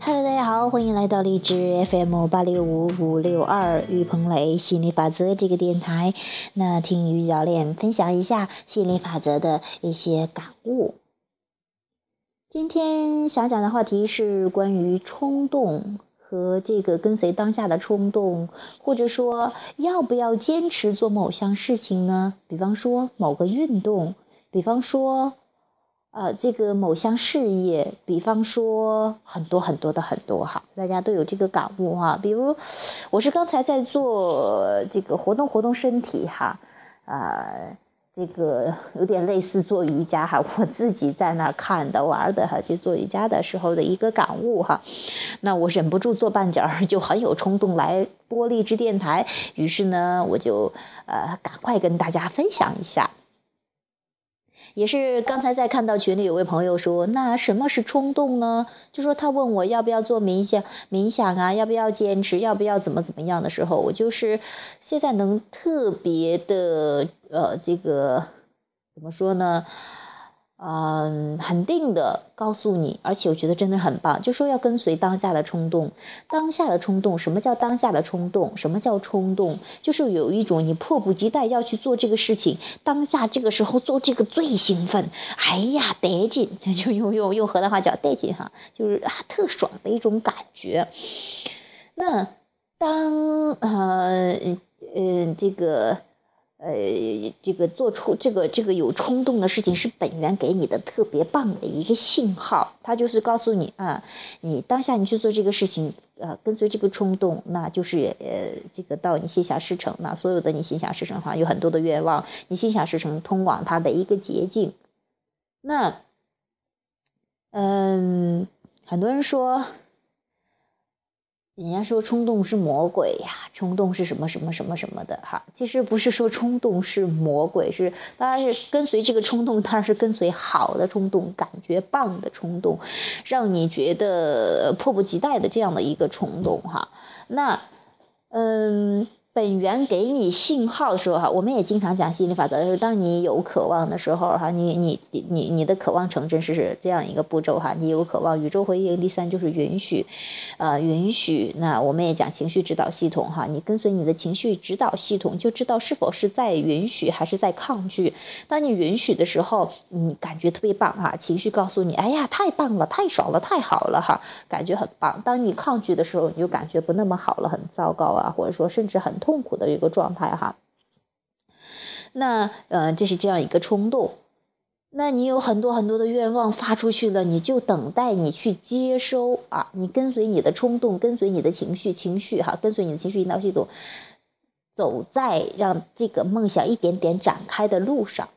Hello，大家好，欢迎来到荔枝 FM 八六五五六二于鹏雷心理法则这个电台。那听于教练分享一下心理法则的一些感悟。今天想讲的话题是关于冲动和这个跟随当下的冲动，或者说要不要坚持做某项事情呢？比方说某个运动，比方说。呃，这个某项事业，比方说很多很多的很多哈，大家都有这个感悟哈。比如，我是刚才在做这个活动活动身体哈，啊，这个有点类似做瑜伽哈，我自己在那看的玩的哈，就做瑜伽的时候的一个感悟哈。那我忍不住做半截儿，就很有冲动来播荔枝电台，于是呢，我就呃赶快跟大家分享一下。也是刚才在看到群里有位朋友说，那什么是冲动呢？就说他问我要不要做冥想，冥想啊，要不要坚持，要不要怎么怎么样的时候，我就是现在能特别的呃，这个怎么说呢？嗯，肯定的告诉你，而且我觉得真的很棒，就说要跟随当下的冲动。当下的冲动，什么叫当下的冲动？什么叫冲动？就是有一种你迫不及待要去做这个事情，当下这个时候做这个最兴奋。哎呀，得劲，就用用用河南话叫得劲哈，就是啊特爽的一种感觉。那当呃嗯这个。呃，这个做出这个这个有冲动的事情是本源给你的特别棒的一个信号，它就是告诉你啊，你当下你去做这个事情，呃，跟随这个冲动，那就是呃，这个到你心想事成，那所有的你心想事成的话，有很多的愿望，你心想事成，通往它的一个捷径。那，嗯，很多人说。人家说冲动是魔鬼呀，冲动是什么什么什么什么的哈，其实不是说冲动是魔鬼，是当然是跟随这个冲动，当然是跟随好的冲动，感觉棒的冲动，让你觉得迫不及待的这样的一个冲动哈，那嗯。本源给你信号的时候哈，我们也经常讲吸引力法则，就是当你有渴望的时候哈，你你你你的渴望成真是是这样一个步骤哈，你有渴望，宇宙回应第三就是允许，呃允许。那我们也讲情绪指导系统哈，你跟随你的情绪指导系统，就知道是否是在允许还是在抗拒。当你允许的时候，你感觉特别棒哈，情绪告诉你，哎呀太棒了，太爽了，太好了哈，感觉很棒。当你抗拒的时候，你就感觉不那么好了，很糟糕啊，或者说甚至很。痛苦的一个状态哈，那呃这是这样一个冲动，那你有很多很多的愿望发出去了，你就等待你去接收啊，你跟随你的冲动，跟随你的情绪，情绪哈，跟随你的情绪引导系统，走在让这个梦想一点点展开的路上，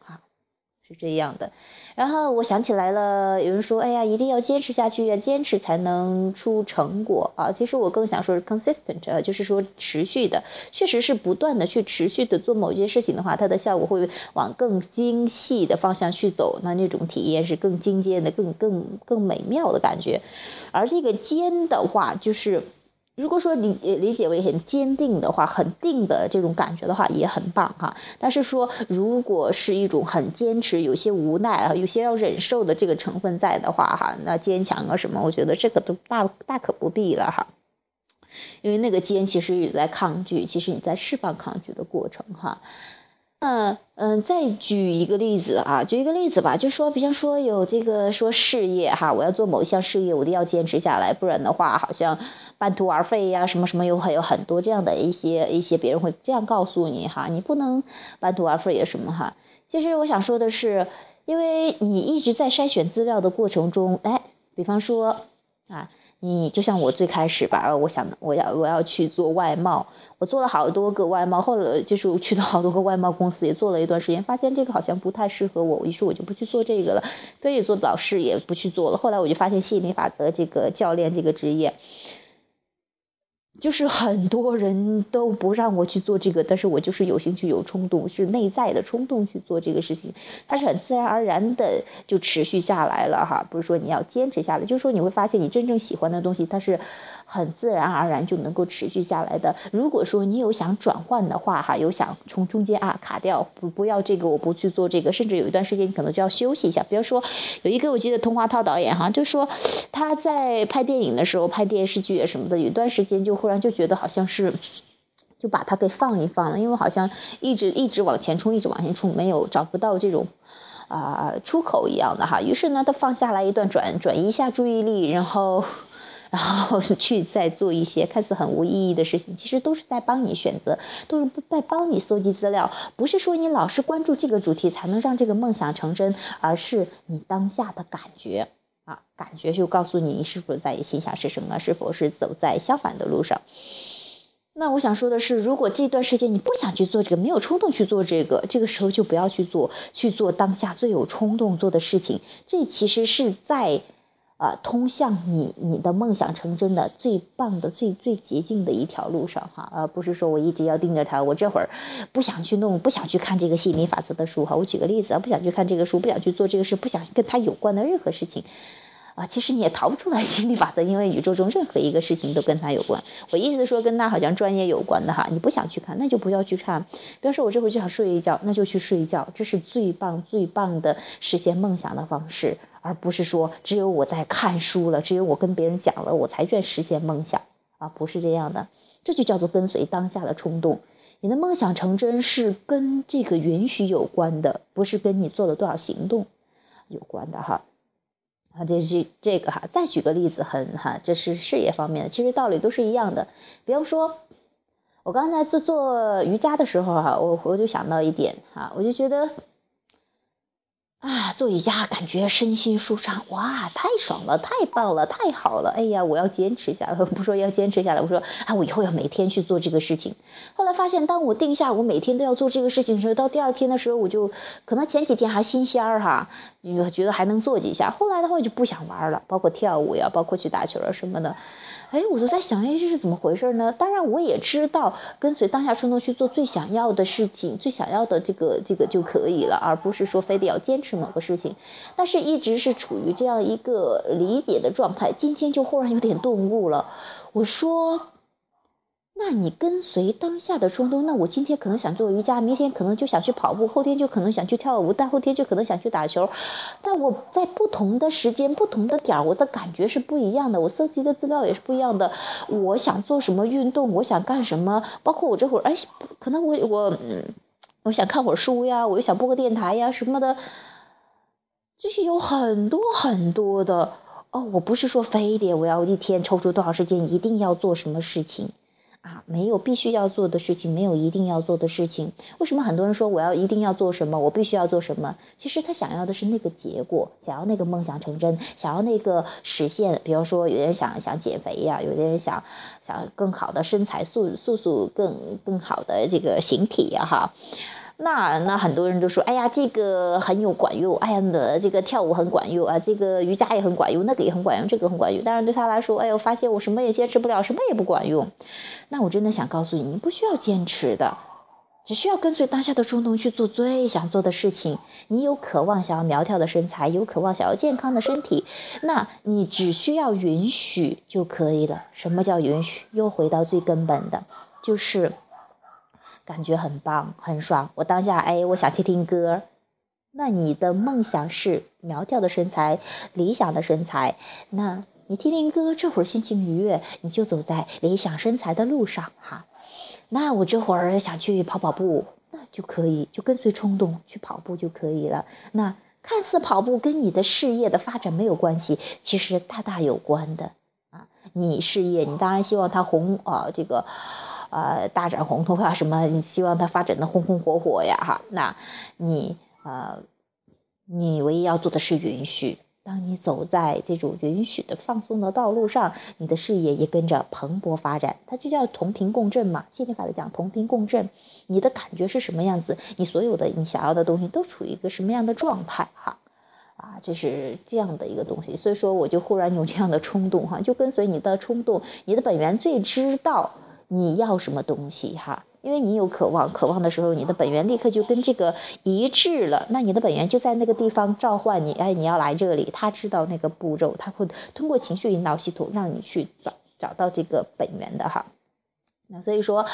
是这样的。然后我想起来了，有人说，哎呀，一定要坚持下去呀，坚持才能出成果啊。其实我更想说是 consistent，就是说持续的，确实是不断的去持续的做某一件事情的话，它的效果会往更精细的方向去走，那那种体验是更精尖的、更更更美妙的感觉。而这个坚的话，就是。如果说理理解为很坚定的话，很定的这种感觉的话，也很棒哈。但是说，如果是一种很坚持，有些无奈啊，有些要忍受的这个成分在的话哈，那坚强啊什么，我觉得这个都大大可不必了哈。因为那个坚其实也在抗拒，其实你在释放抗拒的过程哈。嗯嗯，再举一个例子啊，举一个例子吧，就说，比方说有这个说事业哈，我要做某一项事业，我一定要坚持下来，不然的话，好像半途而废呀，什么什么有很有很多这样的一些一些别人会这样告诉你哈，你不能半途而废呀什么哈。其实我想说的是，因为你一直在筛选资料的过程中，哎，比方说啊。你就像我最开始吧，我想我要我要去做外贸，我做了好多个外贸，后来就是去了好多个外贸公司，也做了一段时间，发现这个好像不太适合我，于是我就不去做这个了，非得做早市也不去做了。后来我就发现吸引力法则这个教练这个职业，就是很多人都不让我去做这个，但是我就是有兴趣、有冲动，是内在的冲动去做这个事情，它是很自然而然的就持续下来了哈。不是说你要坚持下来，就是说你会发现你真正喜欢的东西，它是。很自然而然就能够持续下来的。如果说你有想转换的话，哈，有想从中间啊卡掉，不不要这个，我不去做这个，甚至有一段时间你可能就要休息一下。比如说，有一个我记得童话涛导演哈，就说他在拍电影的时候、拍电视剧啊什么的，有一段时间就忽然就觉得好像是，就把它给放一放了，因为好像一直一直往前冲，一直往前冲，没有找不到这种啊出口一样的哈。于是呢，他放下来一段，转转移一下注意力，然后。然后去再做一些看似很无意义的事情，其实都是在帮你选择，都是在帮你搜集资料。不是说你老是关注这个主题才能让这个梦想成真，而是你当下的感觉啊，感觉就告诉你你是否在心想事成啊，是否是走在相反的路上。那我想说的是，如果这段时间你不想去做这个，没有冲动去做这个，这个时候就不要去做，去做当下最有冲动做的事情。这其实是在。啊，通向你你的梦想成真的最棒的、最最捷径的一条路上哈，而不是说我一直要盯着它，我这会儿不想去弄，不想去看这个吸引力法则的书哈。我举个例子啊，不想去看这个书，不想去做这个事，不想跟他有关的任何事情啊。其实你也逃不出来心理法则，因为宇宙中任何一个事情都跟它有关。我意思说跟它好像专业有关的哈，你不想去看，那就不要去看。比方说，我这会就想睡一觉，那就去睡一觉，这是最棒最棒的实现梦想的方式。而不是说只有我在看书了，只有我跟别人讲了，我才去实现梦想啊，不是这样的，这就叫做跟随当下的冲动。你的梦想成真是跟这个允许有关的，不是跟你做了多少行动有关的哈。啊，这是这个哈。再举个例子，很哈，这是事业方面的，其实道理都是一样的。比方说，我刚才做做瑜伽的时候哈，我我就想到一点哈，我就觉得。啊，做瑜伽感觉身心舒畅，哇，太爽了，太棒了，太好了！哎呀，我要坚持下来，不说要坚持下来，我说啊，我以后要每天去做这个事情。后来发现，当我定下我每天都要做这个事情的时候，到第二天的时候，我就可能前几天还新鲜儿哈，觉得还能做几下，后来的话就不想玩了，包括跳舞呀，包括去打球啊什么的。哎，我就在想，哎，这是怎么回事呢？当然，我也知道跟随当下冲动去做最想要的事情，最想要的这个这个就可以了，而不是说非得要坚持是某个事情。但是一直是处于这样一个理解的状态，今天就忽然有点顿悟了。我说。那你跟随当下的冲动，那我今天可能想做瑜伽，明天可能就想去跑步，后天就可能想去跳舞，但后天就可能想去打球。但我在不同的时间、不同的点儿，我的感觉是不一样的，我搜集的资料也是不一样的。我想做什么运动，我想干什么，包括我这会儿，哎，可能我我嗯，我想看会儿书呀，我又想播个电台呀什么的，就是有很多很多的哦。我不是说非得我要一天抽出多少时间，一定要做什么事情。啊，没有必须要做的事情，没有一定要做的事情。为什么很多人说我要一定要做什么，我必须要做什么？其实他想要的是那个结果，想要那个梦想成真，想要那个实现。比如说，有的人想想减肥呀，有的人想想更好的身材素素素更更好的这个形体呀，哈。那那很多人都说，哎呀，这个很有管用，哎呀，那这个跳舞很管用啊，这个瑜伽也很管用，那个也很管用，这个很管用。但是对他来说，哎呦，发现我什么也坚持不了，什么也不管用。那我真的想告诉你，你不需要坚持的，只需要跟随当下的冲动去做最想做的事情。你有渴望想要苗条的身材，有渴望想要健康的身体，那你只需要允许就可以了。什么叫允许？又回到最根本的，就是。感觉很棒，很爽。我当下，哎，我想听听歌。那你的梦想是苗条的身材，理想的身材。那你听听歌，这会儿心情愉悦，你就走在理想身材的路上哈。那我这会儿想去跑跑步，那就可以，就跟随冲动去跑步就可以了。那看似跑步跟你的事业的发展没有关系，其实大大有关的啊。你事业，你当然希望它红啊，这个。呃，大展宏图啊，什么？你希望它发展的红红火火呀，哈？那你呃，你唯一要做的是允许。当你走在这种允许的放松的道路上，你的事业也跟着蓬勃发展。它就叫同频共振嘛。心理法来讲，同频共振，你的感觉是什么样子？你所有的你想要的东西都处于一个什么样的状态？哈？啊，这，是这样的一个东西。所以说，我就忽然有这样的冲动哈，就跟随你的冲动，你的本源最知道你要什么东西哈。因为你有渴望，渴望的时候，你的本源立刻就跟这个一致了。那你的本源就在那个地方召唤你，哎，你要来这里。他知道那个步骤，他会通过情绪引导系统让你去找找到这个本源的哈。那所以说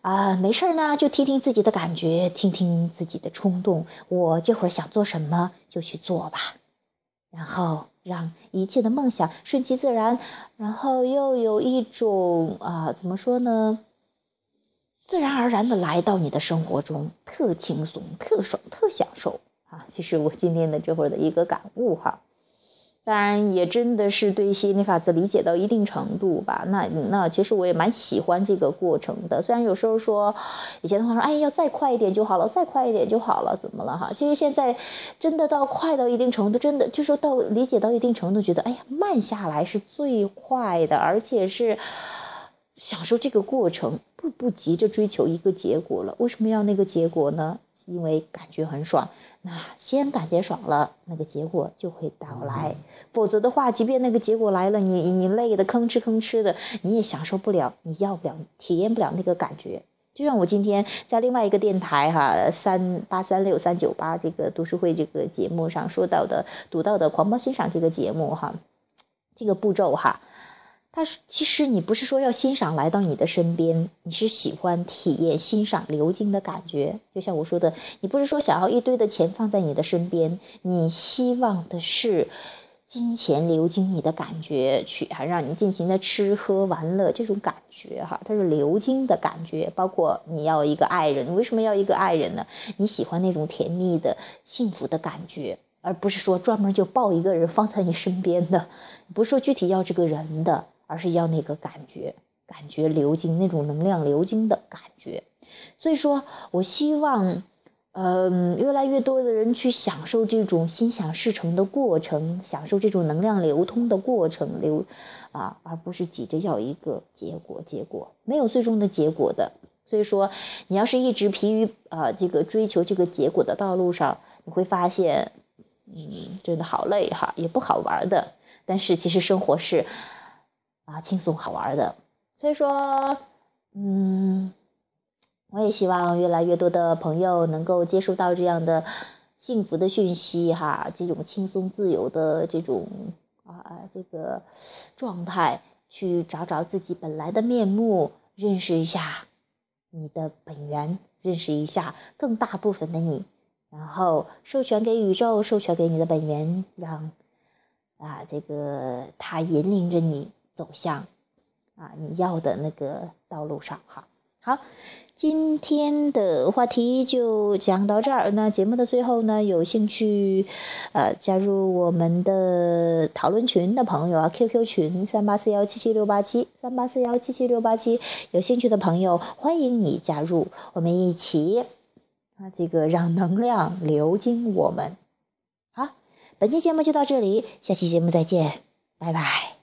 啊，没事呢，就听听自己的感觉，听听自己的冲动。我这会儿想做什么就去做吧，然后让一切的梦想顺其自然，然后又有一种啊，怎么说呢？自然而然的来到你的生活中，特轻松、特爽、特享受啊！其实我今天的这会儿的一个感悟哈，当然也真的是对吸引力法则理解到一定程度吧。那那其实我也蛮喜欢这个过程的。虽然有时候说以前的话说，哎，要再快一点就好了，再快一点就好了，怎么了哈？其实现在真的到快到一定程度，真的就说到理解到一定程度，觉得哎呀，慢下来是最快的，而且是。享受这个过程，不不急着追求一个结果了。为什么要那个结果呢？因为感觉很爽。那先感觉爽了，那个结果就会到来。否则的话，即便那个结果来了，你你累的吭哧吭哧的，你也享受不了，你要不了，体验不了那个感觉。就像我今天在另外一个电台哈，三八三六三九八这个读书会这个节目上说到的，读到的狂暴欣赏这个节目哈，这个步骤哈。他其实你不是说要欣赏来到你的身边，你是喜欢体验欣赏流金的感觉。就像我说的，你不是说想要一堆的钱放在你的身边，你希望的是金钱流经你的感觉，去还让你尽情的吃喝玩乐这种感觉哈，它是流金的感觉。包括你要一个爱人，你为什么要一个爱人呢？你喜欢那种甜蜜的幸福的感觉，而不是说专门就抱一个人放在你身边的，不是说具体要这个人的。而是要那个感觉，感觉流经那种能量流经的感觉。所以说我希望，嗯，越来越多的人去享受这种心想事成的过程，享受这种能量流通的过程流啊，而不是急着要一个结果。结果没有最终的结果的。所以说，你要是一直疲于啊这个追求这个结果的道路上，你会发现，嗯，真的好累哈，也不好玩的。但是其实生活是。啊，轻松好玩的，所以说，嗯，我也希望越来越多的朋友能够接触到这样的幸福的讯息哈，这种轻松自由的这种啊这个状态，去找找自己本来的面目，认识一下你的本源，认识一下更大部分的你，然后授权给宇宙，授权给你的本源，让啊这个它引领着你。走向啊你要的那个道路上哈。好，今天的话题就讲到这儿。那节目的最后呢，有兴趣呃加入我们的讨论群的朋友啊，QQ 群三八四幺七七六八七三八四幺七七六八七，有兴趣的朋友欢迎你加入，我们一起啊这个让能量流经我们。好，本期节目就到这里，下期节目再见，拜拜。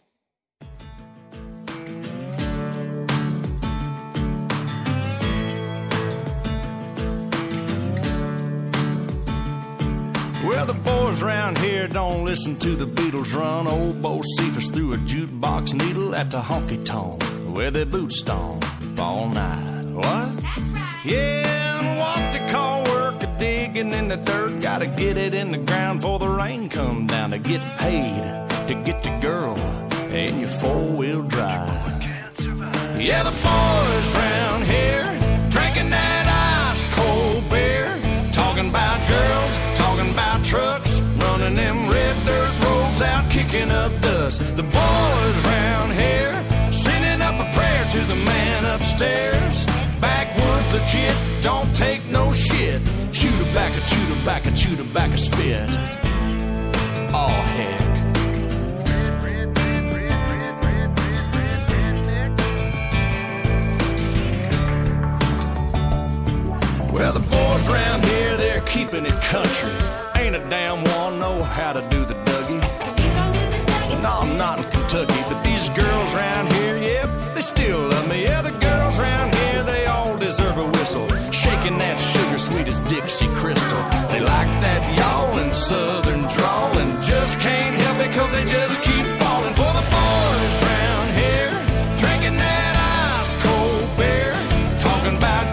Well, the boys around here don't listen to the Beatles run. Old Bo Cephas threw a jukebox needle at the honky tonk where they boot stomp all night. What? That's right. Yeah, and what they call work a digging in the dirt. Gotta get it in the ground before the rain come down to get paid to get the girl in your four wheel drive. Yeah, the boys around here The boys round here sending up a prayer to the man upstairs. Backwoods legit, don't take no shit. Shoot a back, a shoot a back, a shoot a back, a spit. Oh heck. Well, the boys around here, they're keeping it country. Ain't a damn one know how to do the out in Kentucky, but these girls round here, yep, they still love me. Yeah, the girls round here, they all deserve a whistle. Shaking that sugar sweet as Dixie Crystal. They like that y'all and southern drawl and just can't help it cause they just keep falling for the boys round here. Drinking that ice cold beer, talking about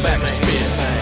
back a spin.